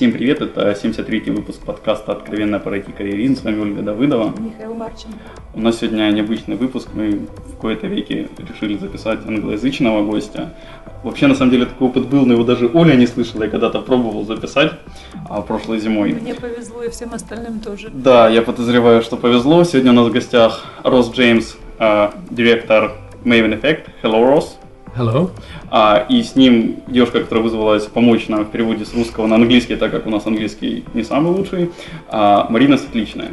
Всем привет, это 73-й выпуск подкаста «Откровенно про IT-карьеризм». С вами Ольга Давыдова. Михаил Марченко. У нас сегодня необычный выпуск. Мы в кои-то веки решили записать англоязычного гостя. Вообще, на самом деле, такой опыт был, но его даже Оля не слышала. Я когда-то пробовал записать а, прошлой зимой. Мне повезло, и всем остальным тоже. Да, я подозреваю, что повезло. Сегодня у нас в гостях Рос Джеймс, а, директор Maven Effect. Hello, Рос. Hello. А, и с ним девушка, которая вызвалась помочь нам в переводе с русского на английский, так как у нас английский не самый лучший, а, Марина Светличная.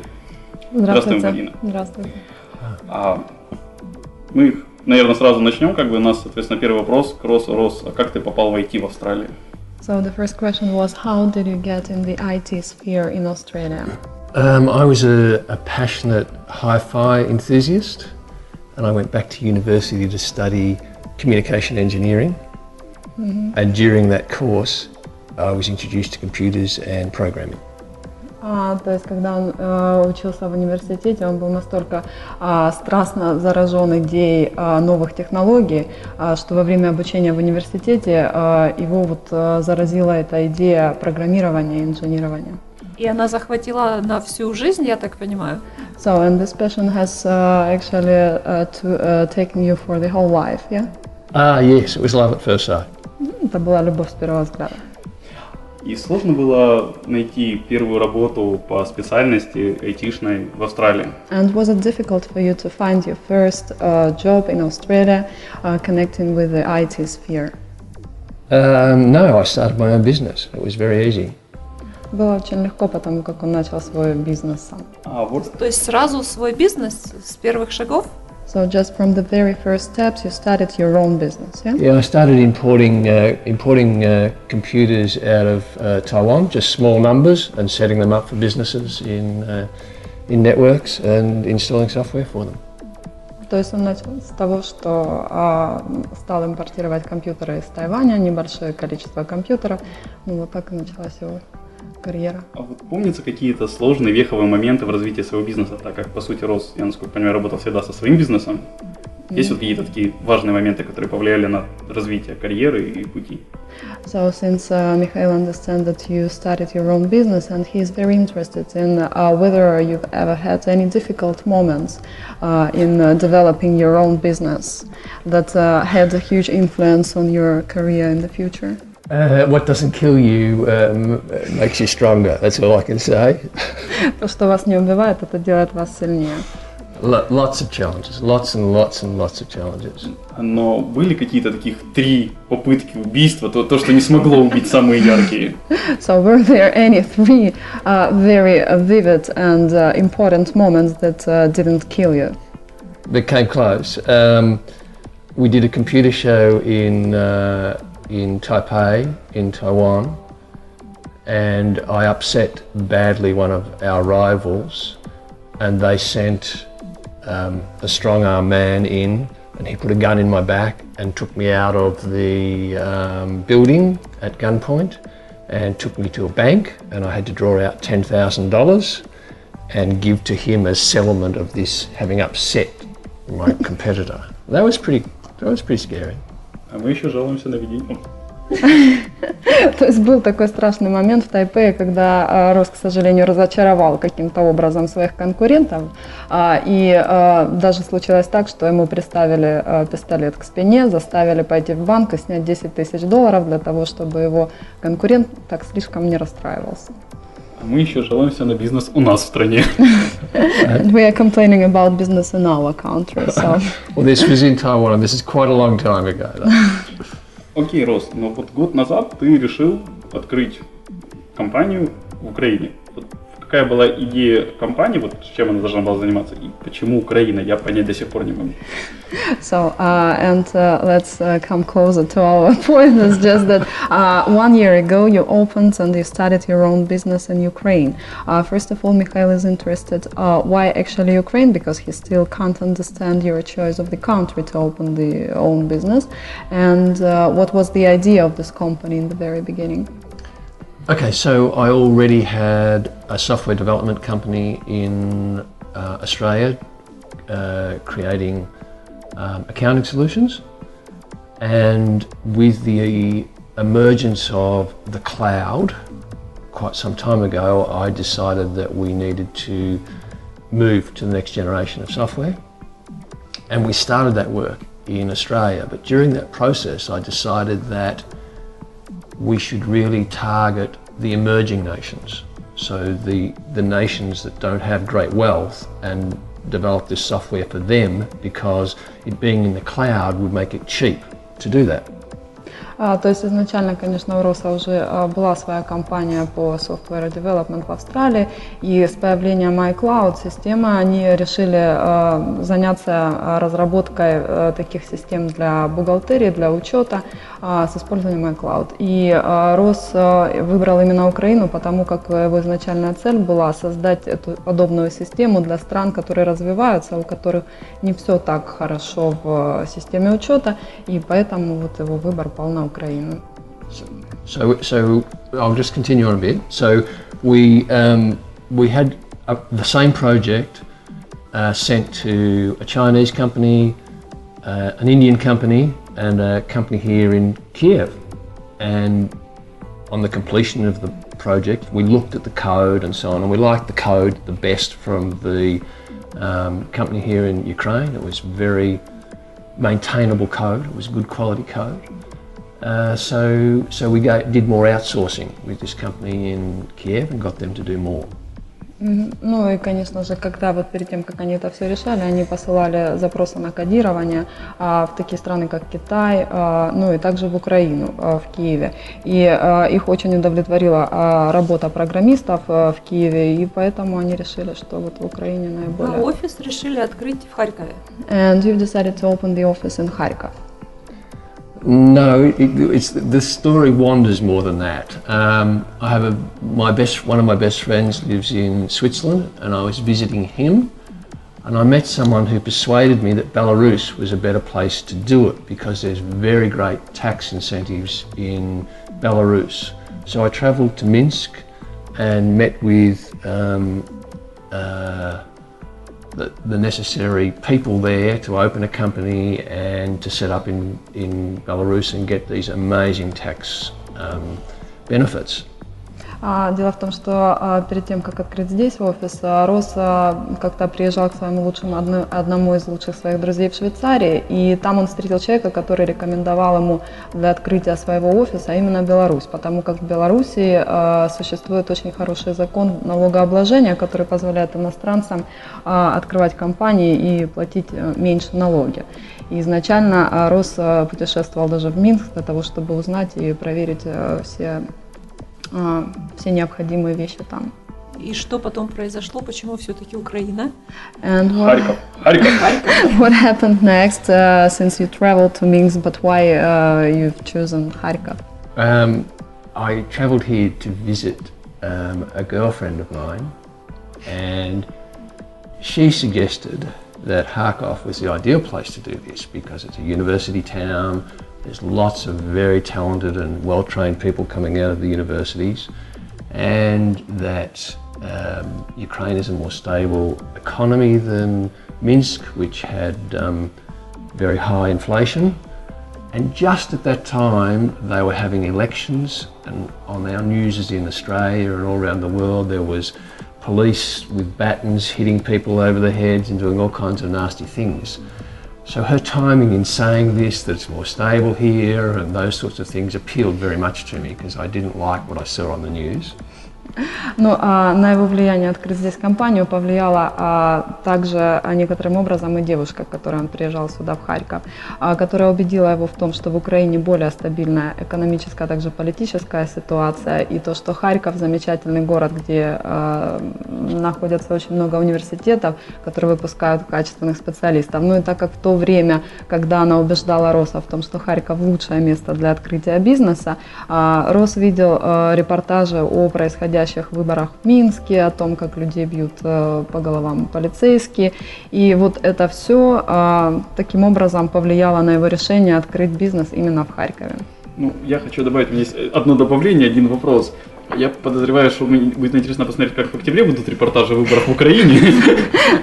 Здравствуй, Марина. Здравствуйте. А, мы, наверное, сразу начнем. Как бы у нас, соответственно, первый вопрос к Росу. Рос, а как ты попал в IT в Австралии? So the first question was, how did you get in the IT sphere in Australia? Um, I was a, a passionate hi-fi enthusiast, and I went back to university to study communication engineering. And during that course, I was introduced to computers and programming. А, то есть, когда он э, учился в университете, он был настолько а, страстно заражен идеей а, новых технологий, а, что во время обучения в университете а, его вот а, заразила эта идея программирования и инженирования. И она захватила на всю жизнь, я так понимаю. So, and this passion has uh, actually uh, to, uh, taken you for the whole life, yeah? Ah, yes, it was love at first sight. Это была любовь с первого взгляда. И сложно было найти первую работу по специальности айтишной в Австралии. And was it difficult for you to find your first uh, job in Australia uh, connecting with the IT sphere? Um, no, I started my own business. It was very easy. Было очень легко, потому как он начал свой бизнес сам. А вот То есть сразу свой бизнес с первых шагов? So just from the very first steps, you started your own business, yeah? Yeah, I started importing uh, importing uh, computers out of uh, Taiwan, just small numbers, and setting them up for businesses in uh, in networks and installing software for them. То есть он начал с того, что а, стал импортировать компьютеры из Тайваня, небольшое количество компьютеров. Ну вот так и началась его карьера. А вот помнятся какие-то сложные веховые моменты в развитии своего бизнеса, так как, по сути, Рос, я, насколько понимаю, работал всегда со своим бизнесом. Есть вот какие-то такие важные моменты, которые повлияли на развитие карьеры и пути? So since uh, Mikhail understands that you started your own business and he is very interested in uh, whether you've ever had any difficult moments uh, in uh, developing your own business that uh, had a huge influence on your career in the future. Uh, what doesn't kill you um, makes you stronger. That's all I can say. То, что вас не убивает, это делает вас сильнее. Lo- lots of challenges, lots and lots and lots of challenges. Но были какие-то таких три попытки убийства, то, то что не смогло убить самые яркие? So were there any three uh, very uh, vivid and uh, important moments that uh, didn't kill you? That came close. Um, we did a computer show in uh, in Taipei, in Taiwan, and I upset badly one of our rivals, and they sent um, a strong arm man in, and he put a gun in my back and took me out of the um, building at gunpoint, and took me to a bank, and I had to draw out ten thousand dollars and give to him as settlement of this having upset my competitor. That was pretty. That was pretty scary. А мы еще жалуемся на видение. То есть был такой страшный момент в Тайпе, когда а, Рос, к сожалению, разочаровал каким-то образом своих конкурентов. А, И а, даже случилось так, что ему приставили пистолет к спине, заставили пойти в банк и снять 10 тысяч долларов для того, чтобы его конкурент так слишком не расстраивался. А мы еще жалуемся на бизнес у нас в стране. We are complaining about business in our country, so... Well, this was in Taiwan, and this is quite a long time ago. though. Окей, Рос, но вот год назад ты решил открыть компанию в Украине. Вот какая была идея компании, вот чем она должна была заниматься и почему Украина, я понять до сих пор не могу. So, uh, and uh, let's uh, come closer to our point. It's just that uh, one year ago you opened and you started your own business in Ukraine. Uh, first of all, Mikhail is interested uh, why actually Ukraine because he still can't understand your choice of the country to open the own business. And uh, what was the idea of this company in the very beginning? Okay, so I already had a software development company in uh, Australia uh, creating um, accounting solutions. And with the emergence of the cloud quite some time ago, I decided that we needed to move to the next generation of software. And we started that work in Australia. But during that process, I decided that we should really target the emerging nations. So the, the nations that don't have great wealth and develop this software for them because it being in the cloud would make it cheap to do that. А, то есть изначально, конечно, у Роса уже а, была своя компания по software development в Австралии, и с появлением iCloud системы они решили а, заняться разработкой таких систем для бухгалтерии, для учета с использованием iCloud. И Рос выбрал именно Украину, потому как его изначальная цель была создать эту подобную систему для стран, которые развиваются, у которых не все так хорошо в системе учета, и поэтому вот его выбор пал на Ukraine. So, so, so I'll just continue on a bit. So we um, we had a, the same project uh, sent to a Chinese company, uh, an Indian company, and a company here in Kiev. And on the completion of the project, we looked at the code and so on, and we liked the code the best from the um, company here in Ukraine. It was very maintainable code. It was good quality code. Uh, so, so we go, did more outsourcing with this company in Kiev and got them to do more. Ну и, конечно же, когда вот перед тем, как они это все решали, они посылали запросы на кодирование а, в такие страны, как Китай, а, ну и также в Украину, а, в Киеве. И а, их очень удовлетворила а, работа программистов а, в Киеве, и поэтому они решили, что вот в Украине А наиболее... офис решили открыть в Харькове. And you've decided to open the office in Kharkov. No, it, it's the story wanders more than that. Um, I have a my best one of my best friends lives in Switzerland, and I was visiting him, and I met someone who persuaded me that Belarus was a better place to do it because there's very great tax incentives in Belarus. So I travelled to Minsk and met with um, uh, the, the necessary people there to open a company and to set up in, in Belarus and get these amazing tax um, benefits. А, Дело в том, что а, перед тем, как открыть здесь офис, а, Рос как-то приезжал к своему лучшему, одно- одному из лучших своих друзей в Швейцарии, и там он встретил человека, который рекомендовал ему для открытия своего офиса именно Беларусь, потому как в Беларуси существует очень хороший закон налогообложения, который позволяет иностранцам открывать компании и платить э, меньше налоги. И изначально Рос путешествовал даже в Минск для того, чтобы узнать и проверить э, все все необходимые вещи там. И что потом произошло? Почему все-таки Украина? And what, Харьков. Харьков. what happened next uh, since you traveled to Minsk, but why uh, you've chosen Kharkov? Um, I travelled here to visit um, a girlfriend of mine, and she suggested that Kharkov was the ideal place to do this because it's a university town. there's lots of very talented and well-trained people coming out of the universities, and that um, Ukraine is a more stable economy than Minsk, which had um, very high inflation. And just at that time, they were having elections, and on our news as in Australia and all around the world, there was police with batons hitting people over the heads and doing all kinds of nasty things. So her timing in saying this, that it's more stable here and those sorts of things, appealed very much to me because I didn't like what I saw on the news. Ну, а на его влияние открыть здесь компанию повлияла а, также а, некоторым образом и девушка, к которой он приезжал сюда, в Харьков, а, которая убедила его в том, что в Украине более стабильная экономическая, а также политическая ситуация, и то, что Харьков замечательный город, где а, находятся очень много университетов, которые выпускают качественных специалистов. Ну и так как в то время, когда она убеждала Роса в том, что Харьков лучшее место для открытия бизнеса, а, Рос видел а, репортажи о происходящих выборах в Минске, о том, как людей бьют э, по головам полицейские. И вот это все таким образом повлияло на его решение открыть бизнес именно в Харькове. Ну, я хочу добавить, у меня есть одно добавление, один вопрос. Я подозреваю, что мне будет интересно посмотреть, как в октябре будут репортажи о выборах в Украине.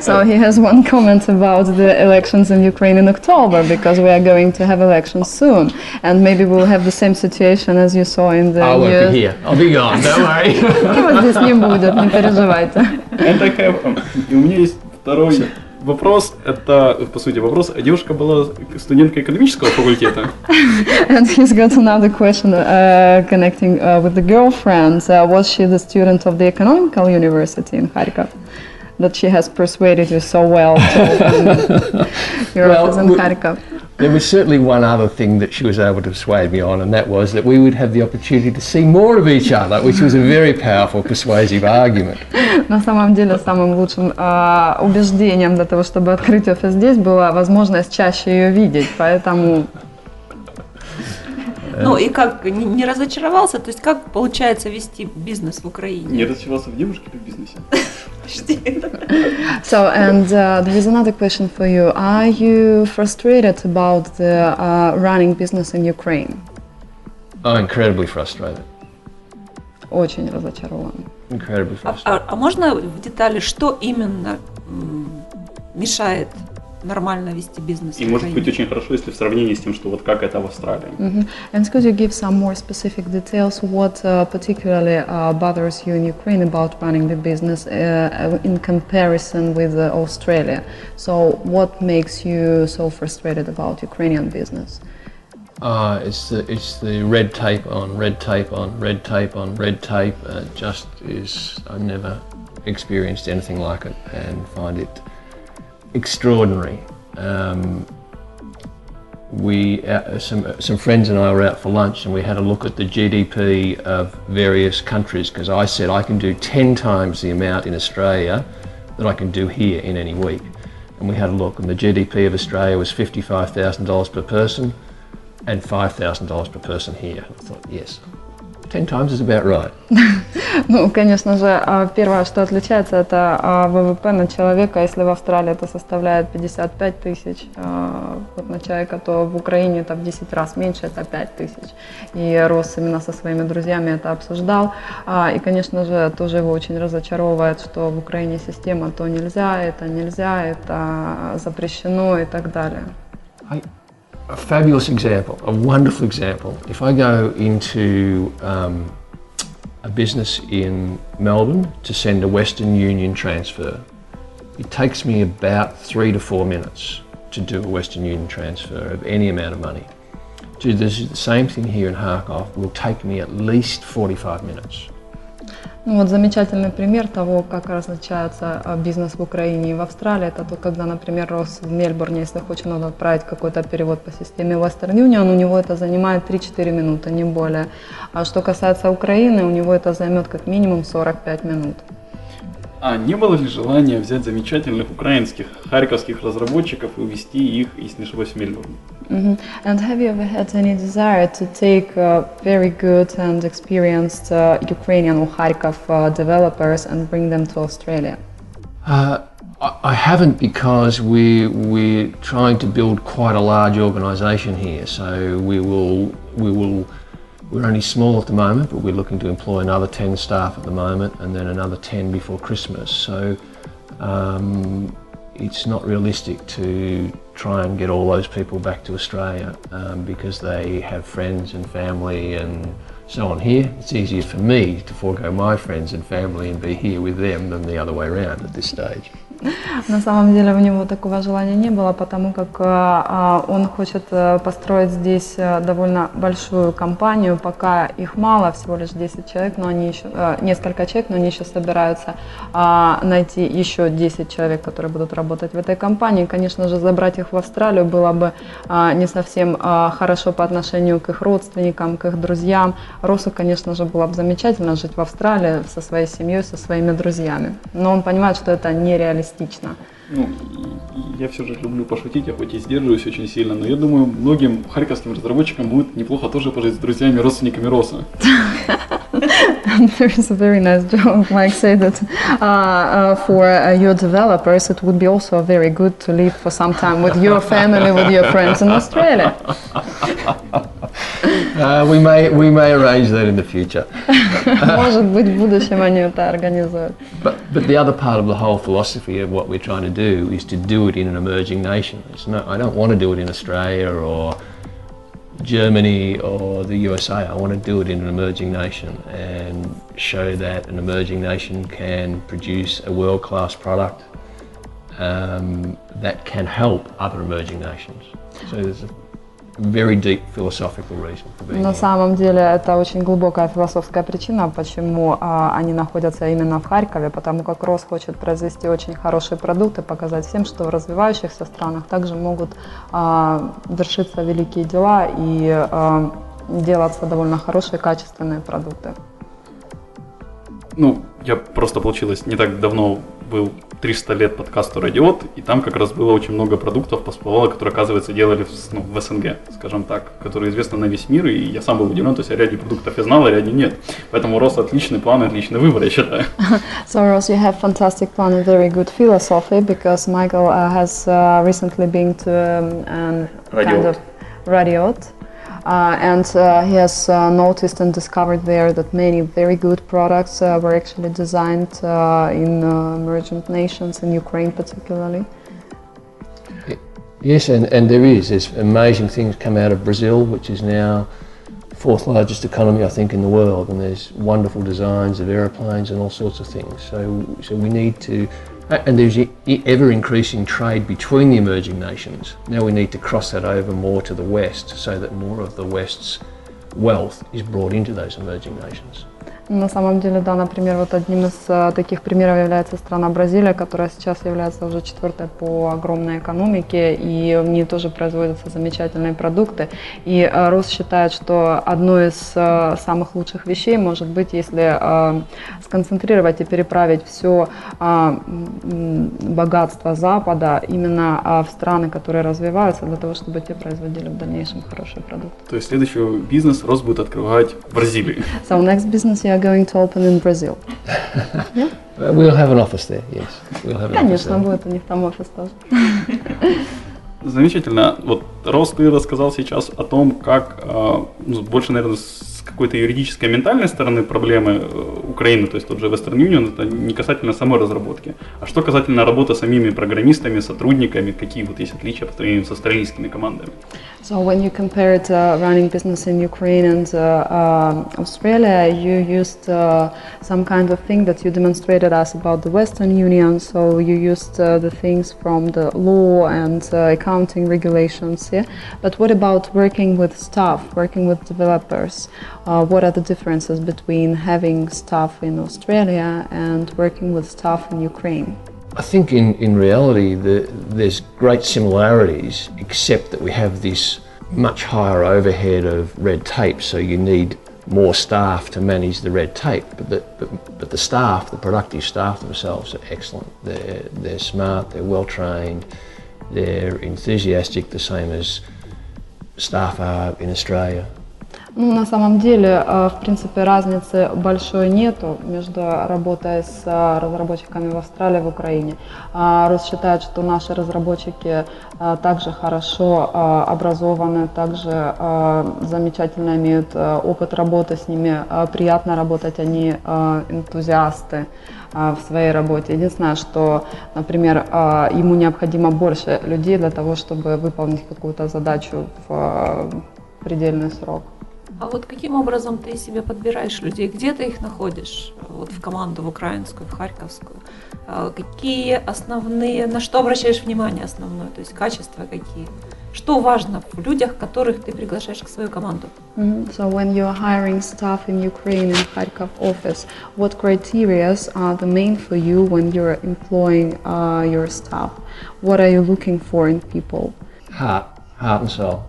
So he has one comment about the elections in Ukraine in October because we are going to have elections soon, and maybe we'll have the same situation as you saw in the I won't news. be here. I'll be gone. Don't worry. Его здесь не будет, не переживайте. И у меня есть второй вопрос. Это, по сути, вопрос. Девушка была студенткой экономического факультета. And he's got another question uh, connecting uh, with the girlfriend. Uh, was she the student of the economical university in Kharkov? That she has persuaded you so well to your Well, office in Kharkov. There was certainly one other thing that she was able to persuade me on, and that was that we would have the opportunity to see more of each other, which was a very powerful persuasive argument. На самом деле самым лучшим а, убеждением для того, чтобы открыть офис здесь, была возможность чаще ее видеть. Поэтому Ну и как, не, не разочаровался? То есть как получается вести бизнес в Украине? Не разочаровался в девушке или в бизнесе? Почти. So, and uh, there is another question for you. Are you frustrated about the uh, running business in Ukraine? I'm incredibly frustrated. Очень разочарован. Incredibly А, frustrated. а- а можно в детали, что именно мешает нормально вести бизнес И в может быть Украине? очень хорошо, если в сравнении с тем, что вот как это в Австралии. Mhm. And could you give some more specific details? What uh, particularly uh, bothers you in Ukraine about running the business uh, in comparison with uh, Australia? So, what makes you so frustrated about Ukrainian business? Uh, it's the it's the red tape on red tape on red tape on red tape. Uh, just is I've never experienced anything like it and find it extraordinary. Um, we uh, some some friends and I were out for lunch and we had a look at the GDP of various countries because I said I can do ten times the amount in Australia that I can do here in any week. And we had a look, and the GDP of Australia was fifty-five thousand dollars per person, and five thousand dollars per person here. I thought, yes, ten times is about right. Ну, конечно же, а, первое, что отличается, это а, ВВП на человека. Если в Австралии это составляет 55 тысяч а, вот на человека, то в Украине это в 10 раз меньше, это 5 тысяч. И Рос именно со своими друзьями это обсуждал. И, конечно же, тоже его очень разочаровывает, что в Украине система то нельзя, это нельзя, это запрещено и так далее. I, a fabulous example, a wonderful example. If I go into um, a business in Melbourne to send a Western Union transfer, it takes me about three to four minutes to do a Western Union transfer of any amount of money. To do the same thing here in Harkoff will take me at least 45 minutes. Ну вот замечательный пример того, как различается а, бизнес в Украине и в Австралии, это то, когда, например, Рос в Мельбурне, если хочет он отправить какой-то перевод по системе Western Union, у него это занимает 3-4 минуты, не более. А что касается Украины, у него это займет как минимум 45 минут. А не было ли желания взять замечательных украинских, харьковских разработчиков и увезти их, если не ошибаюсь, в Мельбурн? Mhm. And have you ever had any desire to take uh, very good and experienced uh, Ukrainian or Kharkov uh, developers and bring them to Australia? Uh, I, haven't because we we're trying to build quite a large organisation here. So we will we will we're only small at the moment, but we're looking to employ another ten staff at the moment, and then another ten before Christmas. So um, it's not realistic to try and get all those people back to Australia um, because they have friends and family and so on here. It's easier for me to forego my friends and family and be here with them than the other way around at this stage. На самом деле у него такого желания не было, потому как а, а, он хочет а, построить здесь а, довольно большую компанию, пока их мало, всего лишь 10 человек, но они еще, несколько человек, но они еще собираются а, найти еще 10 человек, которые будут работать в этой компании. Конечно же, забрать их в Австралию было бы а, не совсем хорошо по отношению к их родственникам, к их друзьям. Росу, конечно же, было бы замечательно жить в Австралии со своей семьей, со своими друзьями. Но он понимает, что это нереалистично. Ну, и- и я все же люблю пошутить, я хоть и сдерживаюсь очень сильно, но я думаю, многим харьковским разработчикам будет неплохо тоже пожить с друзьями, родственниками Роса. There is a very nice joke, Mike said that uh, uh, for uh, your developers it would be also very good to live for some time with your family, with your friends in Australia. Uh, we may we may arrange that in the future. Может быть, в будущем они это организуют. But but the other part of the whole philosophy of what we're trying to do is to do it in an emerging nation. It's no, I don't want to do it in Australia or Germany or the USA. I want to do it in an emerging nation and show that an emerging nation can produce a world class product um, that can help other emerging nations. So there's a very deep philosophical reason for being На here. самом деле это очень глубокая философская причина, почему а, они находятся именно в Харькове, потому как Рос хочет произвести очень хорошие продукты, показать всем, что в развивающихся странах также могут а, вершиться великие дела и а, делаться довольно хорошие качественные продукты. Ну, я просто получилось, не так давно был 300 лет подкасту Радиот, и там как раз было очень много продуктов всплывало, которые, оказывается, делали в, ну, в СНГ, скажем так, которые известны на весь мир, и я сам был удивлен, то есть о ряде продуктов я знал, а ряде нет. Поэтому рос отличный план, отличный выбор, я считаю. So Rose, you have fantastic plan and very good philosophy because Michael uh, has uh, recently been to um, an kind Radiot. of Radiot. Uh, and uh, he has uh, noticed and discovered there that many very good products were actually designed in emergent nations, in Ukraine particularly. Yes, and, and there is. There's amazing things come out of Brazil, which is now fourth largest economy, I think, in the world, and there's wonderful designs of aeroplanes and all sorts of things. So, so we need to, and there's ever increasing trade between the emerging nations. Now we need to cross that over more to the west, so that more of the west's wealth is brought into those emerging nations. На самом деле, да, например, вот одним из э, таких примеров является страна Бразилия, которая сейчас является уже четвертой по огромной экономике, и в ней тоже производятся замечательные продукты. И э, Рос считает, что одной из э, самых лучших вещей может быть, если сконцентрировать и переправить все богатство Запада именно э, в страны, которые развиваются, для того, чтобы те производили в дальнейшем хорошие продукты. То есть следующий бизнес Рос будет открывать в Бразилии. So next business you are going to open in Brazil. Uh, We'll have an office there, yes. We'll have an office Конечно, there. будет у них там офис тоже. Замечательно. Вот, Рос, ты рассказал сейчас о том, как э, ну, больше, наверное, какой-то юридической ментальной стороны проблемы э, Украины, то есть тот же Western Union, это не касательно самой разработки. А что касательно работы самими программистами, сотрудниками, какие вот есть отличия по сравнению с австралийскими командами? So when you compared uh, running business in Ukraine and uh, um Australia, you used uh, some kind of thing that you demonstrated us about the Western Union. So you used uh, the things from the law and uh, accounting regulations. Yeah. But what about working with staff, working with developers? Uh, what are the differences between having staff in Australia and working with staff in Ukraine? I think in, in reality the, there's great similarities, except that we have this much higher overhead of red tape, so you need more staff to manage the red tape. But the, but, but the staff, the productive staff themselves, are excellent. They're, they're smart, they're well trained, they're enthusiastic, the same as staff are in Australia. Ну, на самом деле, э, в принципе, разницы большой нету между работой с э, разработчиками в Австралии и в Украине. А, Рос считает, что наши разработчики э, также хорошо образованы, также замечательно имеют опыт работы с ними, приятно работать, они энтузиасты в своей работе. Единственное, что, например, ему необходимо больше людей для того, чтобы выполнить какую-то задачу в предельный срок. А вот каким образом ты себе подбираешь людей? Где ты их находишь? Вот в команду, в украинскую, в харьковскую. А Какие основные, на что обращаешь внимание основное? То есть качества какие? Что важно в людях, которых ты приглашаешь к свою команду? Mhm. So when you're hiring staff in Ukraine in Kharkov office, what criteria are the main for you when you're employing uh, your staff? What are you looking for in people? Heart, heart and soul.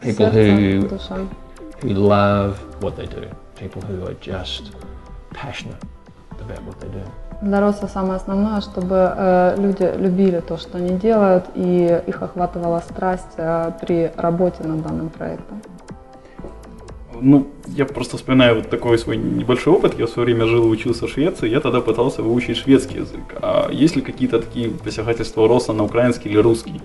People who who love what they do, people who are just passionate about what they do. Для Роса самое основное, чтобы э, люди любили то, что они делают, и их охватывала страсть э, при работе над данным проектом. Ну, я просто вспоминаю вот такой свой небольшой опыт. Я в свое время жил и учился в Швеции, я тогда пытался выучить шведский язык. А есть ли какие-то такие посягательства Роса на украинский или русский?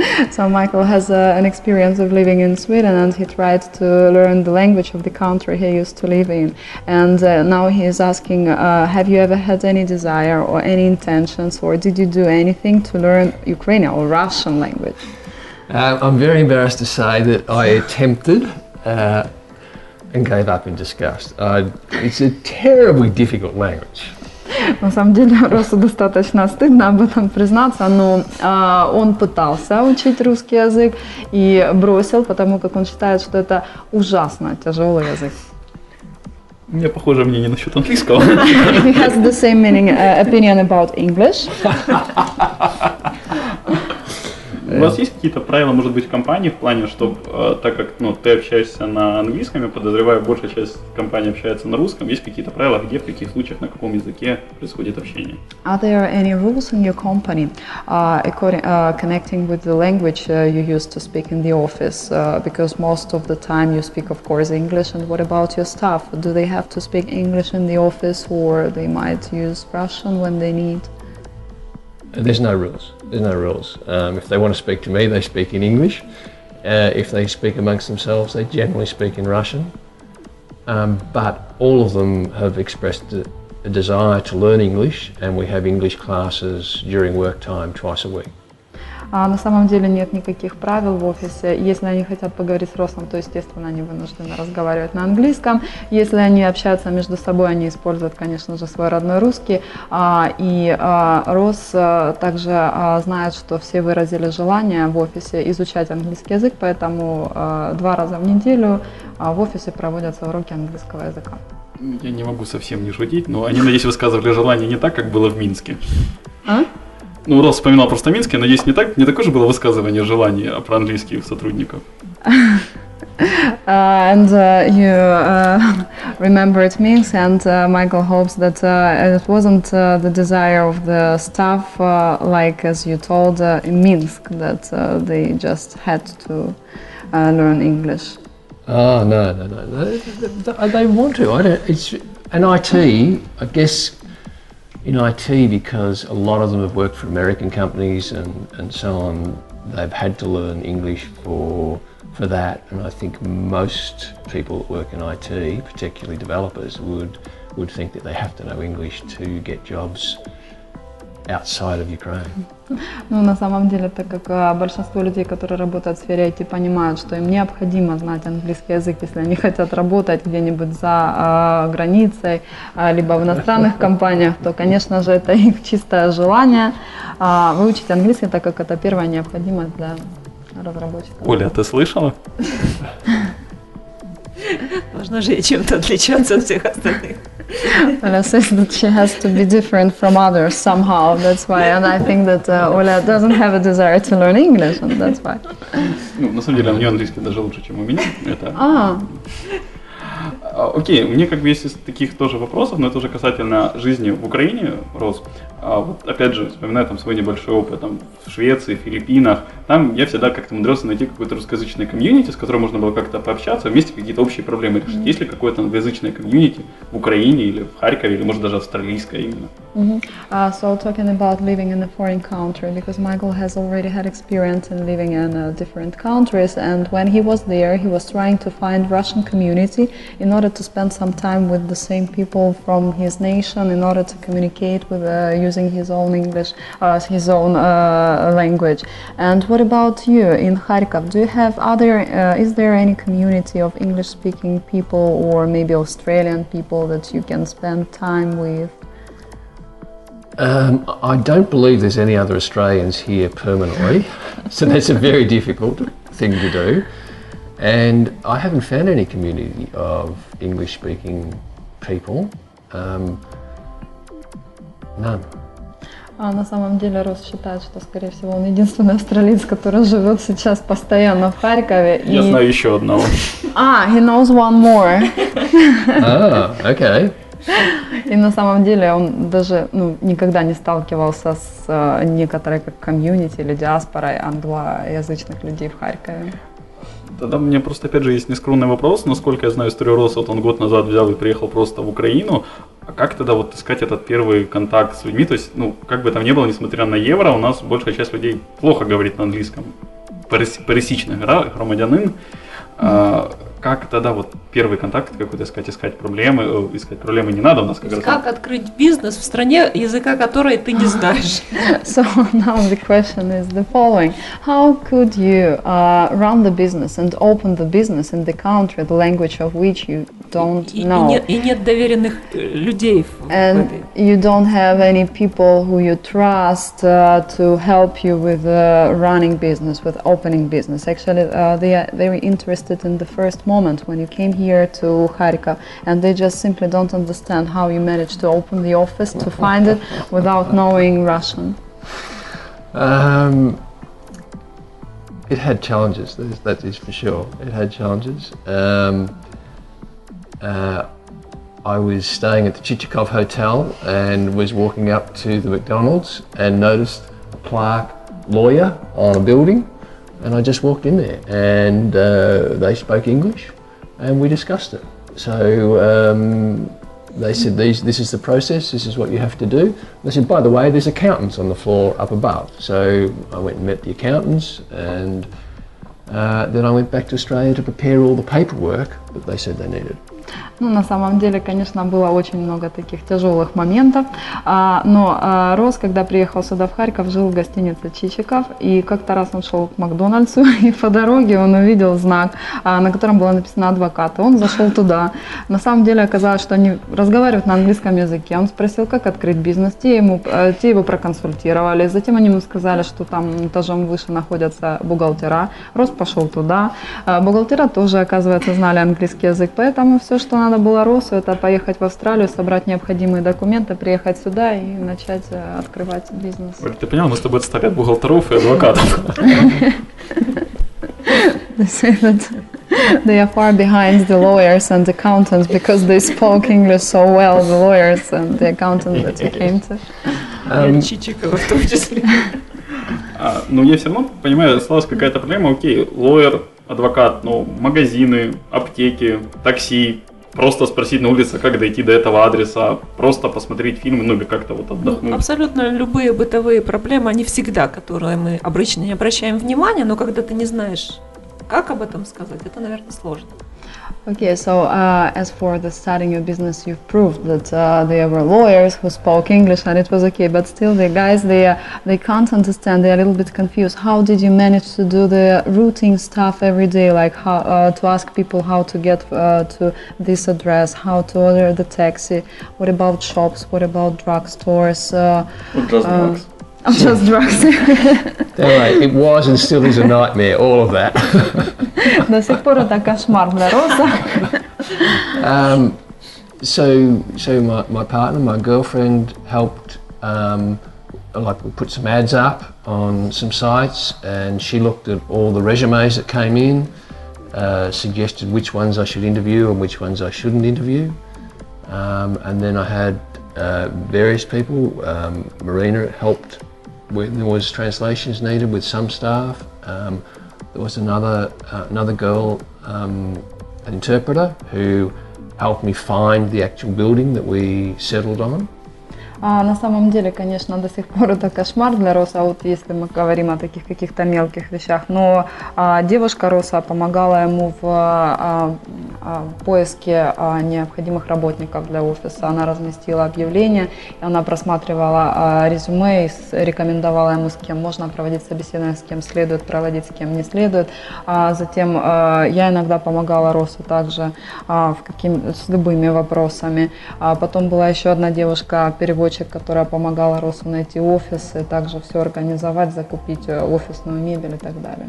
so Michael has uh, an experience of living in Sweden, and he tried to learn the language of the country he used to live in. And uh, now he is asking, uh, have you ever had any desire or any intentions, or did you do anything to learn Ukrainian or Russian language? Uh, I'm very embarrassed to say that I attempted uh, and gave up in disgust. Uh, it's a terribly difficult language. На самом деле Росу достаточно стыдно об этом признаться, но э, он пытался учить русский язык и бросил, потому как он считает, что это ужасно тяжелый язык. У меня похоже мнение насчет английского. He has the same meaning, uh, opinion about English. У вас есть какие-то правила, может быть, в компании в плане, чтобы, э, так как ну, ты общаешься на английском, я подозреваю, большая часть компании общается на русском, есть какие-то правила, где, в каких случаях, на каком языке происходит общение? Are there any rules in your company uh, according, uh, connecting with the language uh, you used to speak in the office? Uh, because most of the time you speak, of course, English. And what about your staff? Do they have to speak English in the office, or they might use Russian when they need? There's no rules. There's no rules. Um, if they want to speak to me, they speak in English. Uh, if they speak amongst themselves, they generally speak in Russian. Um, but all of them have expressed a, desire to learn English, and we have English classes during work time twice a week. А на самом деле нет никаких правил в офисе. Если они хотят поговорить с Росом, то, естественно, они вынуждены разговаривать на английском. Если они общаются между собой, они используют, конечно же, свой родной русский. А, и а, Рос а, также знает, что все выразили желание в офисе изучать английский язык, поэтому два раза в неделю в офисе проводятся уроки английского языка. Я не могу совсем не шутить, но они, надеюсь, высказывали желание не так, как было в Минске. А? Ну, Рос вспоминал просто Минск, я надеюсь, не, так, не такое же было высказывание желания про английских сотрудников. Uh, and uh, you uh, remembered Minsk, and uh, Michael hopes that uh, it wasn't uh, the desire of the staff, uh, like as you told uh, in Minsk, that uh, they just had to uh, learn English. Oh no, no, no, no. They, they want to. I don't. It's an IT. I guess in IT because a lot of them have worked for American companies and, and so on. They've had to learn English for for that, and I think most people that work in IT, particularly developers, would would think that they have to know English to get jobs outside of Ukraine. Ну, на самом деле, так как а, большинство людей, которые работают в сфере IT, понимают, что им необходимо знать английский язык, если они хотят работать где-нибудь за а, границей, а, либо в иностранных компаниях, то, конечно же, это их чистое желание а, выучить английский, так как это первая необходимость для разработчиков. Оля, ты слышала? Должна же я чем-то отличаться от всех остальных. Says that she has to be different from others somehow. That's why, and I think that uh, Ola doesn't have a desire to learn English, and that's why. Ну, на самом деле, у нее английский даже лучше, чем у меня. Это А, А, Окей, у меня как бы есть таких тоже вопросов, но это уже касательно жизни в Украине, Рос. А вот опять же, вспоминаю там свой небольшой опыт там, в Швеции, Филиппинах. Там я всегда как-то умудрился найти какой-то русскоязычный комьюнити, с которым можно было как-то пообщаться, вместе какие-то общие проблемы решить. Есть ли какое-то англоязычное комьюнити в Украине или в Харькове, или может даже австралийское именно? mhm. Uh, so talking about living in a foreign country, because Michael has already had experience in living in uh, different countries, and when he was there, he was trying to find Russian community in order to spend some time with the same people from his nation, in order to communicate with uh, using his own English, uh, his own uh, language. And what about you in Kharkov? Do you have other? Uh, is there any community of English-speaking people, or maybe Australian people that you can spend time with? Um, I don't believe there's any other Australians here permanently, so that's a very difficult thing to do. And I haven't found any community of English speaking people. Um, none. А на самом деле Рос считает, что, скорее всего, он единственный австралиец, который живет сейчас постоянно в Харькове. Я знаю еще одного. А, he knows one more. ah, okay. И на самом деле он даже ну, никогда не сталкивался с э, некоторой как комьюнити или диаспорой англоязычных людей в Харькове. Тогда меня просто, опять же, есть нескромный вопрос. Насколько я знаю историю Роса, вот он год назад взял и приехал просто в Украину. А как тогда вот искать этот первый контакт с людьми? То есть, ну, как бы там ни было, несмотря на евро, у нас большая часть людей плохо говорит на английском. Пересечных громадянин. А, как тогда вот первый контакт какой-то искать, искать проблемы, э, искать проблемы не надо у нас как раз. Как открыть бизнес в стране, языка которой ты не знаешь? So now the question is the following: How could you uh, run the business and open the business in the country, the language of which you don't и, know? И нет, и нет доверенных э, людей And you don't have any people who you trust uh, to help you with uh, running business, with opening business. Actually, uh, they are very interested in the first moment when you came here to Kharkov, and they just simply don't understand how you managed to open the office, to find it without knowing Russian. Um, it had challenges, that is, that is for sure. It had challenges. Um, uh, I was staying at the Chichikov Hotel and was walking up to the McDonald's and noticed a plaque lawyer on a building. And I just walked in there and uh, they spoke English and we discussed it. So um, they said, These, This is the process, this is what you have to do. They said, By the way, there's accountants on the floor up above. So I went and met the accountants and uh, then I went back to Australia to prepare all the paperwork that they said they needed. Ну, на самом деле, конечно, было очень много таких тяжелых моментов. А, но а, Рос, когда приехал сюда в Харьков, жил в гостинице Чичиков. И как-то раз он шел к Макдональдсу, и по дороге он увидел знак, а, на котором было написано «адвокат». И он зашел туда. На самом деле оказалось, что они разговаривают на английском языке. Он спросил, как открыть бизнес. Те, ему, э, те его проконсультировали. Затем они ему сказали, что там этажом выше находятся бухгалтера. Рос пошел туда. Бухгалтера тоже, оказывается, знали английский язык. Поэтому все, что надо было Росу, это поехать в Австралию, собрать необходимые документы, приехать сюда и начать э, открывать бизнес. Оль, ты понял, мы с тобой отстали от бухгалтеров и адвокатов. They say that they are far behind the lawyers and accountants because they spoke English so well, the lawyers and the accountants that you came to. Um, И Чичикова в том числе. А, но я все равно понимаю, осталась какая-то проблема. Окей, лоер, адвокат, ну, магазины, аптеки, такси. Просто спросить на улице, как дойти до этого адреса, просто посмотреть фильм, ну или как-то вот Ну, отдохнуть. абсолютно любые бытовые проблемы, они всегда, которые мы обычно не обращаем внимания, но когда ты не знаешь, как об этом сказать, это, наверное, сложно. Okay, so uh, as for the starting your business, you've proved that uh, there were lawyers who spoke English and it was okay, but still the guys, they, uh, they can't understand, they're a little bit confused. How did you manage to do the routine stuff every day, like how, uh, to ask people how to get uh, to this address, how to order the taxi, what about shops, what about drugstores? Uh, just uh, drugs. oh, just drugs. anyway, it was and still is a nightmare, all of that. До сих пор это кошмар для Роса. Um, so, so my, my partner, my girlfriend, helped. Um, like we put some ads up on some sites, and she looked at all the resumes that came in, uh, suggested which ones I should interview and which ones I shouldn't interview. Um, and then I had uh, various people. Um, Marina helped when there was translations needed with some staff. Um, there was another uh, another girl, um, an interpreter, who helped me find the actual building that we settled on. А на самом деле, конечно, до сих пор это кошмар для Роса, вот если мы говорим о таких каких-то мелких вещах. Но а, девушка Роса помогала ему в а, а, поиске а, необходимых работников для офиса. Она разместила объявление, и она просматривала а, резюме и рекомендовала ему, с кем можно проводить собеседование, с кем следует проводить, с кем не следует. А затем а, я иногда помогала Росу также а, в каким, с любыми вопросами. А потом была еще одна девушка, переводчик, которая помогала Росу найти офис и также все организовать, закупить э, офисную мебель и так далее.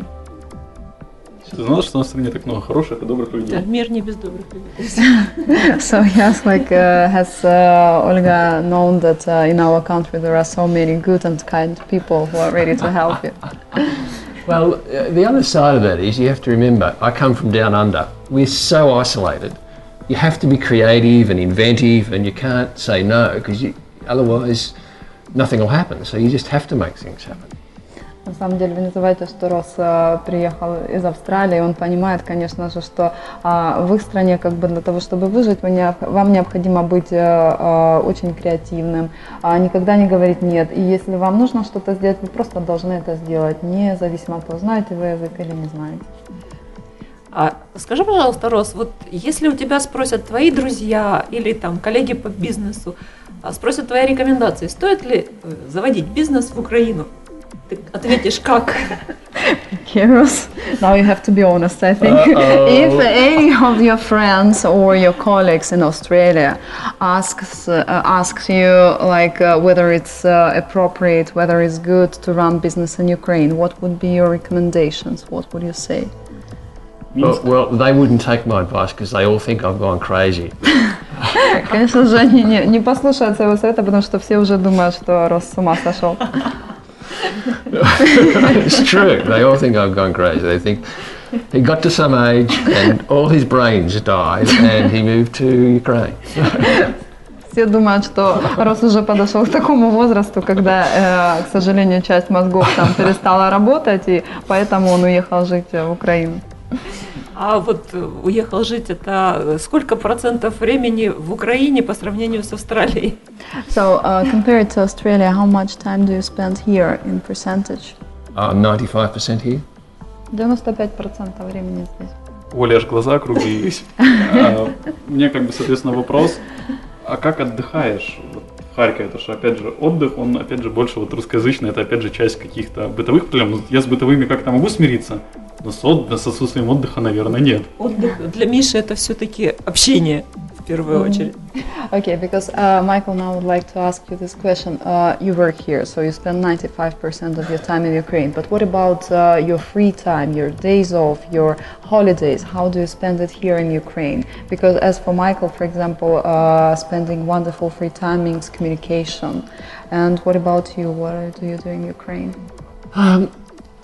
Ты знал, что у нас в стране так много хороших и добрых Да, людей? мир не без добрых людей. So yes, like uh, has uh, Olga known that uh, in our country there are so many good and kind people who are ready to help you. Well, uh, the other side of that is you have to remember, I come from down under. We're so isolated. You have to be creative and inventive, and you can't say no because otherwise nothing will happen. So you just have to make things happen. На самом деле, вы не забывайте, что Рос э, приехал из Австралии, он понимает, конечно же, что э, в их стране, как бы для того, чтобы выжить, вы не, вам необходимо быть э, очень креативным, никогда не говорить нет. И если вам нужно что-то сделать, вы просто должны это сделать, независимо от того, знаете вы язык или не знаете. А скажи, пожалуйста, Рос, вот если у тебя спросят твои друзья или там коллеги по бизнесу, а спросят твои рекомендации, стоит ли э, заводить бизнес в Украину? Ты ответишь как? Heroes. Now you have to be honest, I think. Uh-oh. If any of your friends or your colleagues in Australia asks uh, asks you like uh, whether it's uh, appropriate, whether it's good to run business in Ukraine, what would be your recommendations? What would you say? Well, well, they wouldn't take my advice because they all think I've gone crazy. Конечно же, они не, не послушают своего совета, потому что все уже думают, что Рос с ума сошел. it's true. They all think I've gone crazy. They think he got to some age and all his brains died and he moved to Ukraine. Все думают, что Рос уже подошел к такому возрасту, когда, э, к сожалению, часть мозгов там перестала работать, и поэтому он уехал жить в Украину. А вот э, уехал жить это э, сколько процентов времени в Украине по сравнению с Австралией? So, uh, compared to Australia, how much time do you spend here in percentage? I'm 95% here. 95% времени здесь. Оля аж глаза округлились. А, Мне как бы, соответственно, вопрос, а как отдыхаешь Харькове? Потому что, опять же, отдых, он, опять же, больше вот русскоязычный, это, опять же, часть каких-то бытовых проблем. Я с бытовыми как-то могу смириться, но с, от- с отсутствием отдыха, наверное, нет. Отдых для Миши это все-таки общение в первую очередь. Okay, because uh, Michael now would like to ask you this question. Uh, you work here, so you spend 95% of your time in Ukraine. But what about uh, your free time, your days off, your holidays? How do you spend it here in Ukraine? Because as for Michael, for example, uh, spending wonderful free time means communication. And what about you? What do you do in Ukraine? Um,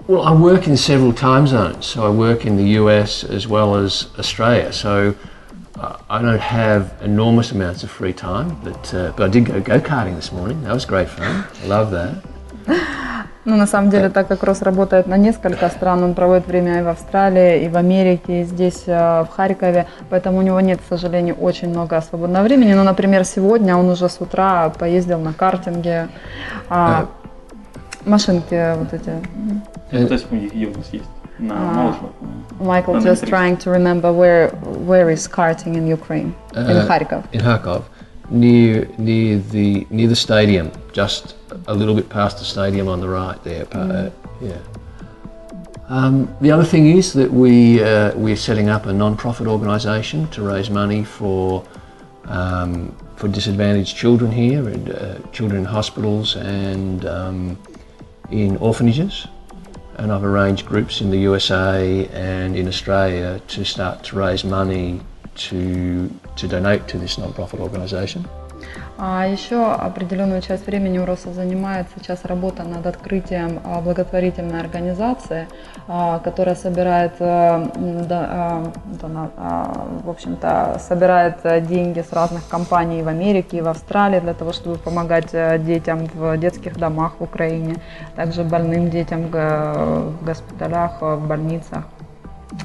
well, I work in several time zones. So I work in the US as well as Australia. So uh, I don't have enormous amounts of free time, but uh, but I did go go karting this morning. That was great fun. I love that. Ну, на самом деле, так как Рос работает на несколько стран, он проводит время и в Австралии, и в Америке, и здесь, э, в Харькове, поэтому у него нет, к сожалению, очень много свободного времени. Но, например, сегодня он уже с утра поездил на картинге, а, машинки вот эти. То есть у них где у нас есть? No, uh, Michael, just trying to remember where where is karting in Ukraine? Uh, in Kharkov. In Kharkov, near near the near the stadium, just a little bit past the stadium on the right there. Mm. Uh, yeah. Um, the other thing is that we uh, we're setting up a non-profit organisation to raise money for um, for disadvantaged children here, and, uh, children in hospitals and um, in orphanages. And I've arranged groups in the USA and in Australia to start to raise money to to donate to this non-profit organisation. А еще определенную часть времени у Роса занимает сейчас работа над открытием а, благотворительной организации, а, которая собирает, э, а, в общем-то, собирает э, деньги с разных компаний в Америке и в Австралии для того, чтобы помогать э, детям в детских домах в Украине, также больным детям в госпиталях, в больницах.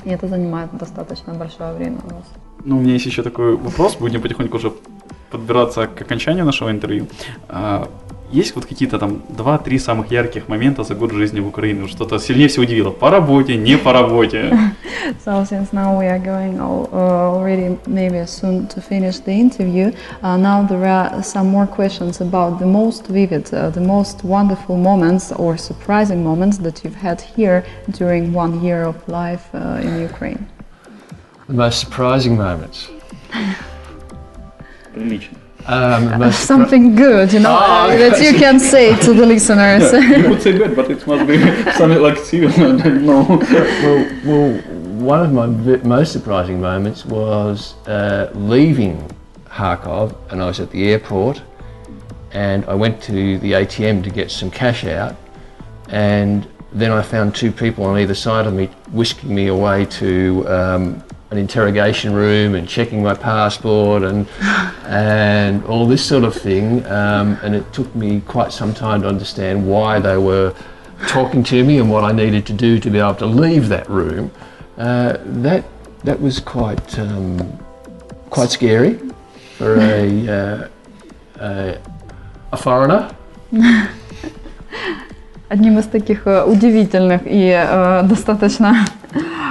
И это занимает достаточно большое время у Роса. Ну, у меня есть еще такой вопрос, будем потихоньку уже подбираться к окончанию нашего интервью. А, есть вот какие-то там два-три самых ярких момента за год жизни в Украине? Что-то сильнее всего удивило? По работе, не по работе? So since now we are going al- uh, already maybe soon to finish the interview, uh, now there are some more questions about the most vivid, uh, the most wonderful moments or surprising moments that you've had here during one year of life uh, in Ukraine. The most surprising moments. Прилично. Um, the most surpri- Something good, you know, Ah, uh, that you can say to the listeners. You would say good, but it must be something like Steven, I don't know. well, well, one of my vi- most surprising moments was uh, leaving Kharkov, and I was at the airport, and I went to the ATM to get some cash out, and then I found two people on either side of me whisking me away to um, an interrogation room and checking my passport and and all this sort of thing. Um, and it took me quite some time to understand why they were talking to me and what I needed to do to be able to leave that room, uh, that that was quite um, quite scary for a, uh, a a foreigner. Одним из таких э, удивительных и э, достаточно э,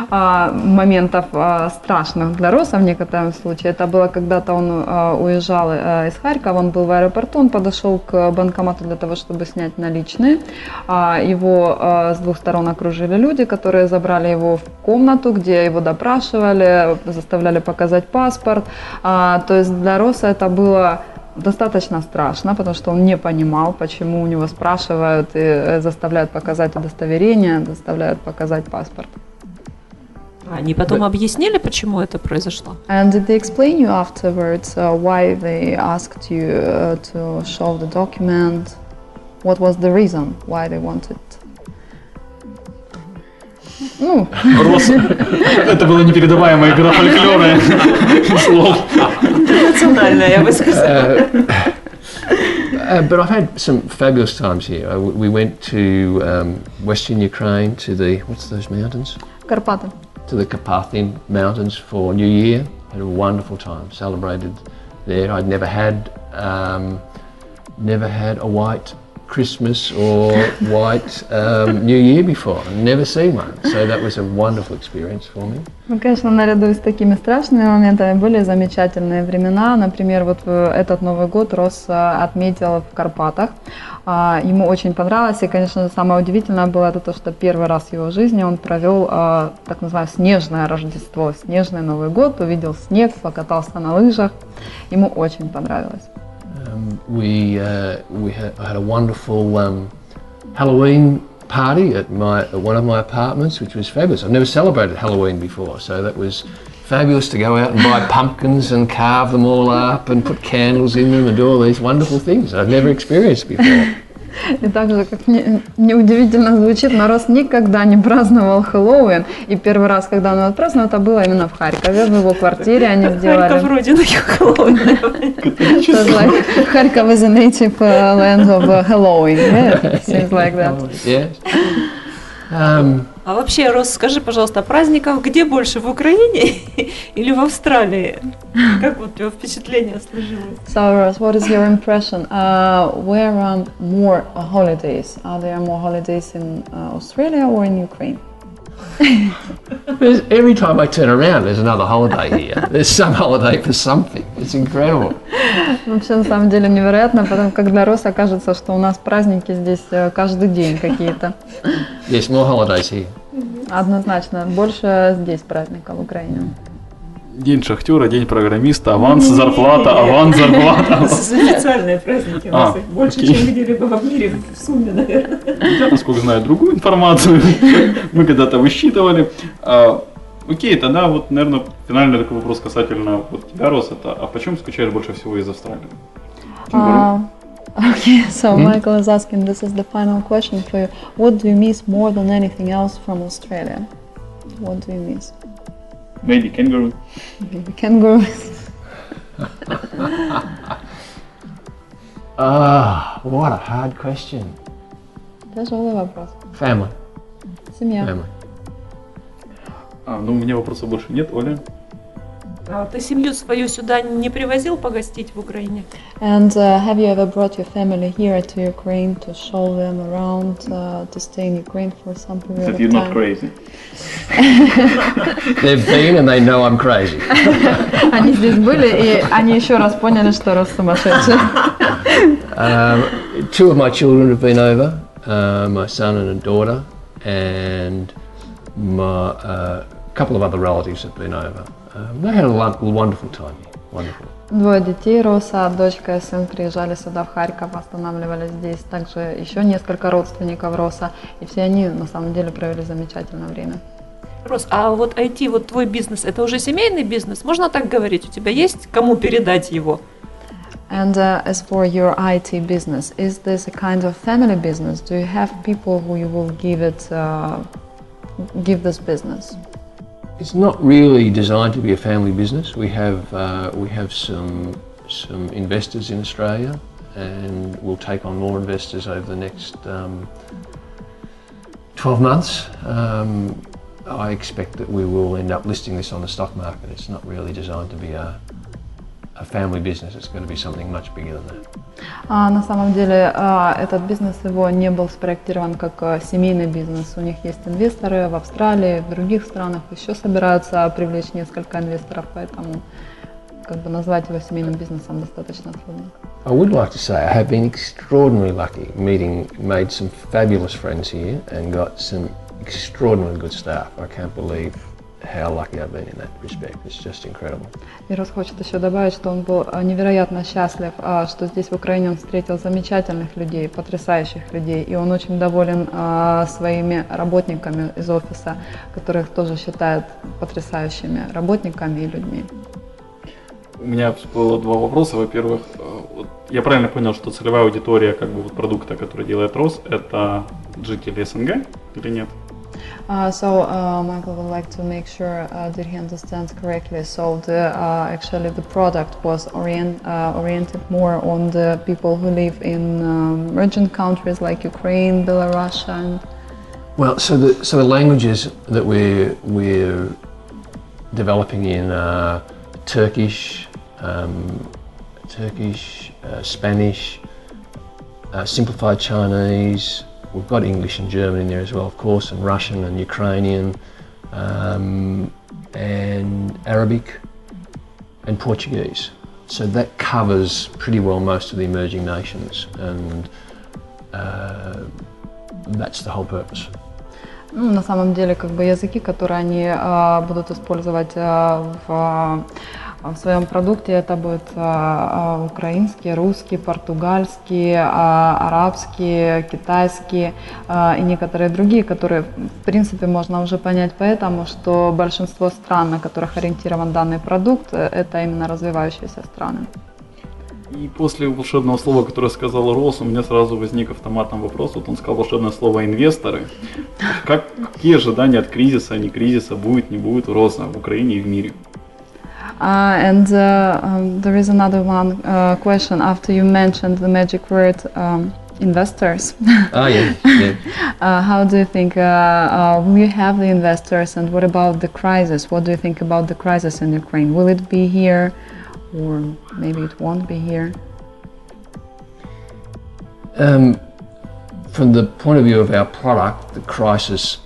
моментов э, страшных для Роса в некотором случае, это было когда-то он э, уезжал э, из Харькова, он был в аэропорту, он подошел к банкомату для того, чтобы снять наличные. А, его с двух сторон окружили люди, которые забрали его в комнату, где его допрашивали, заставляли показать паспорт. А, то есть для Роса это было достаточно страшно, потому что он не понимал, почему у него спрашивают и э, заставляют показать удостоверение, заставляют показать паспорт. Они потом объяснили, почему это произошло? And did they explain you afterwards uh, why they asked you uh, to show the document? What was the reason why they wanted? Ну, Рос, это была непередаваемая игра фольклора слов. Национальная, я бы сказала. Uh, but I've had some fabulous times here. Uh, we went to um, Western Ukraine to the what's those mountains? Карпаты. To the Carpathian Mountains for New Year. Had a wonderful time. Celebrated there. I'd never had um, never had a white Christmas or white um, New Year before. Never seen one. So that was a wonderful experience for me. Ну, конечно, наряду с такими страшными моментами были замечательные времена. Например, вот э, этот Новый год Рос э, отметил в Карпатах. А, Ему очень понравилось. И, конечно, самое удивительное было это то, что первый раз в его жизни он провел а, так называемое снежное Рождество, снежный Новый год, увидел снег, покатался на лыжах. Ему очень понравилось. Um, we uh, we had, I had a wonderful um, Halloween party at my at one of my apartments, which was fabulous. I've never celebrated Halloween before, so that was fabulous to go out and buy pumpkins and carve them all up and put candles in them and do all these wonderful things I've never experienced before. И также, как не- неудивительно звучит, но Рос никогда не праздновал Хэллоуин. И первый раз, когда он его отпраздновал, это было именно в Харькове, в его квартире они Харьков сделали. родина Хэллоуина. So it's like Kharkov is a native uh, land of uh, Halloween. Yeah, seems like that. yes. Um, А вообще, Рос, скажи, пожалуйста, праздников где больше, в Украине или в Австралии? Как вот тебя впечатление сложилось? So, Ross, what is your impression? Uh, where are more holidays? Are there more holidays in uh, Australia or in Ukraine? There's- every time I turn around, there's another holiday here. There's some holiday for something. It's incredible. Вообще, на самом деле, невероятно, потому как для Роса кажется, что у нас праздники здесь э, каждый день какие-то. Yes, more holidays here. Однозначно, больше здесь праздников в Украине. День шахтера, день программиста, аванс, зарплата, аванс, зарплата. Официальные праздники у нас А, их больше, чем где-либо в мире в сумме, наверное. Я, насколько знаю, другую информацию. Мы когда-то высчитывали. А, Окей, тогда вот, наверное, финальный такой вопрос касательно вот тебя, Рос, это а почему скучаешь больше всего из Австралии? Okay, so Michael is asking, this is the final question for you. What do you miss more than anything else from Australia? What do you miss? Maybe kangaroo. Maybe kangaroos. Ah, what a hard question. Тяжелый вопрос. Family, Семья. family. А, ну, у меня вопросов больше нет, Оля. А ты семью свою сюда не привозил погостить в Украине? And uh, have you ever brought your family here to Ukraine to show them around, uh, to stay in Ukraine for some period That of you're not crazy. They've been and they know I'm crazy. Они здесь были, и они еще раз поняли, что Рос сумасшедший. Um, two of my children have been over, uh, my son and a daughter, and my, uh, a couple of other relatives have been over. They had a wonderful time wonderful. Двое детей Роса, дочка и сын приезжали сюда в Харьков, останавливались здесь. Также еще несколько родственников Роса, и все они на самом деле провели замечательное время. Рос, а вот IT, вот твой бизнес, это уже семейный бизнес? Можно так говорить? У тебя есть кому передать его? And uh, as for your IT business, is this a kind of family business? Do you have people who you will give it, uh, give this business? It's not really designed to be a family business. We have uh, we have some some investors in Australia, and we'll take on more investors over the next um, 12 months. Um, I expect that we will end up listing this on the stock market. It's not really designed to be a, А на самом деле а, этот бизнес его не был спроектирован как а, семейный бизнес. У них есть инвесторы в Австралии, в других странах еще собираются привлечь несколько инвесторов, поэтому как бы назвать его семейным бизнесом достаточно трудно. I would like to say I have been extraordinarily lucky meeting, made some fabulous friends here and got some extraordinarily good staff. I can't believe how lucky I've been in that respect. It's just incredible. И Рос хочет еще добавить, что он был а, невероятно счастлив, а, что здесь в Украине он встретил замечательных людей, потрясающих людей, и он очень доволен а, своими работниками из офиса, которых тоже считает потрясающими работниками и людьми. У меня всплыло два вопроса. Во-первых, э, я правильно понял, что целевая аудитория как бы вот продукта, который делает РОС, это жители СНГ или нет? Uh, so uh, Michael would like to make sure uh, that he understands correctly. So the actually the product was orient, oriented more on the people who live in um, emerging countries like Ukraine, Belarus, and Well, so the so the languages that we're we're developing in are Turkish, um, Turkish, uh, Spanish, uh, simplified Chinese. We've got English and German in there as well, of course, and Russian and Ukrainian, um, and Arabic, and Portuguese. So that covers pretty well most of the emerging nations, and uh, that's the whole purpose. Ну, на самом деле, как бы языки, которые они а, будут использовать а, в, а, в своем продукте, это будет а, а, украинский, русский, португальский, а, арабский, китайский а, и некоторые другие, которые, в принципе, можно уже понять поэтому, что большинство стран, на которых ориентирован данный продукт, э, это именно развивающиеся страны. И после волшебного слова, которое сказал Рос, у меня сразу возник автоматом вопрос. Вот он сказал волшебное слово «инвесторы». Как, какие ожидания от кризиса, не кризиса, будет, не будет у Роса в Украине и в мире? Uh, and uh, um, there is another one uh, question after you mentioned the magic word um, investors. Oh yeah, yeah. Uh, how do you think, uh, uh, will you have the investors and what about the crisis? What do you think about the crisis in Ukraine? Will it be here or maybe it won't be here? Um, from the point of view of our product, the crisis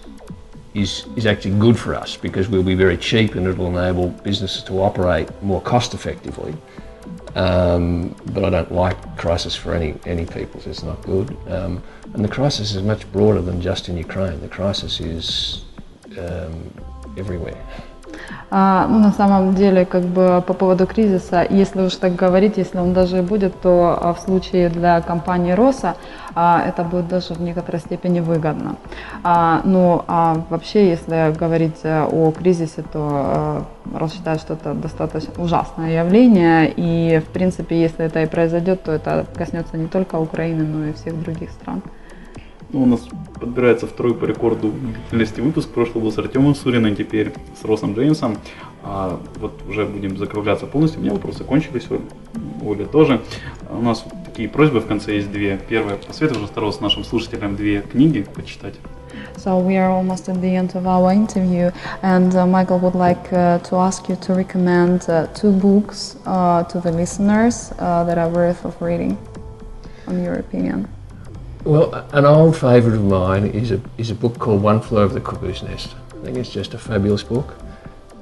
is, is actually good for us because we'll be very cheap and it'll enable businesses to operate more cost effectively. Um, but I don't like crisis for any, any people, it's not good. Um, and the crisis is much broader than just in Ukraine, the crisis is um, everywhere. А, ну, на самом деле, как бы по поводу кризиса, если уж так говорить, если он даже и будет, то а, в случае для компании Роса а, это будет даже в некоторой степени выгодно. А, ну, а вообще, если говорить э, о кризисе, то а, Рос считает, что это достаточно ужасное явление, и, в принципе, если это и произойдет, то это коснется не только Украины, но и всех других стран. Ну, у нас подбирается второй по рекорду длительности выпуск. Прошлый был с Артемом Суриным, теперь с Росом Джеймсом. А вот уже будем закругляться полностью. У меня вопросы кончились, у Оли тоже. У нас такие просьбы в конце есть две. Первая, посоветуй, пожалуйста, нашим слушателям две книги почитать. So we are almost at the end of our interview, and uh, Michael would like uh, to ask you to recommend uh, two books uh, to the listeners uh, that are worth of reading, in your opinion. Well, an old favourite of mine is a, is a book called One Flew Over the Cuckoo's Nest. I think it's just a fabulous book.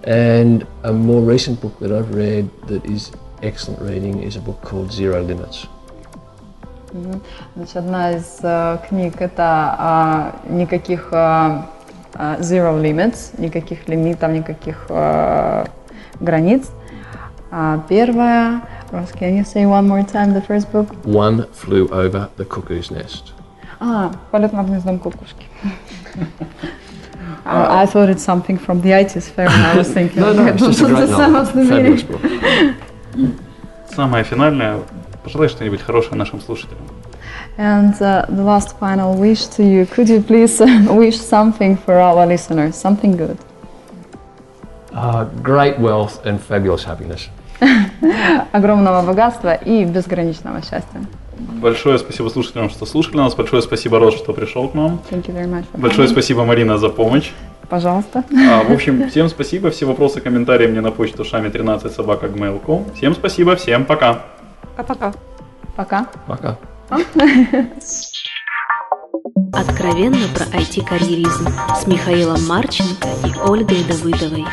And a more recent book that I've read that is excellent reading is a book called Zero Limits. Мгм. Значит, одна из э, книг это а, никаких а, а, zero limits, никаких лимитов, никаких а, границ. А первая, Ross, can you say one more time the first book? One Flew Over the Cuckoo's Nest. А, полет над гнездом кукушки. Uh, I thought it's something from the IT sphere, and I was thinking, No, no, okay, it's just a the great sum novel. of the Fabulous meaning. book. Самое финальное, пожелай что-нибудь хорошее нашим слушателям. And uh, the last final wish to you, could you please uh, wish something for our listeners, something good? Uh, great wealth and fabulous happiness. Огромного богатства и безграничного счастья. Большое спасибо слушателям, что слушали нас. Большое спасибо, Рос, что пришел к нам. Thank you very much Большое спасибо, Марина, за помощь. Пожалуйста. А, в общем, всем спасибо. Все вопросы, комментарии мне на почту шами 13 собака gmail.com. Всем спасибо, всем пока. Пока-пока. Пока. Пока. Откровенно про IT-карьеризм с Михаилом Марченко и Ольгой Давыдовой.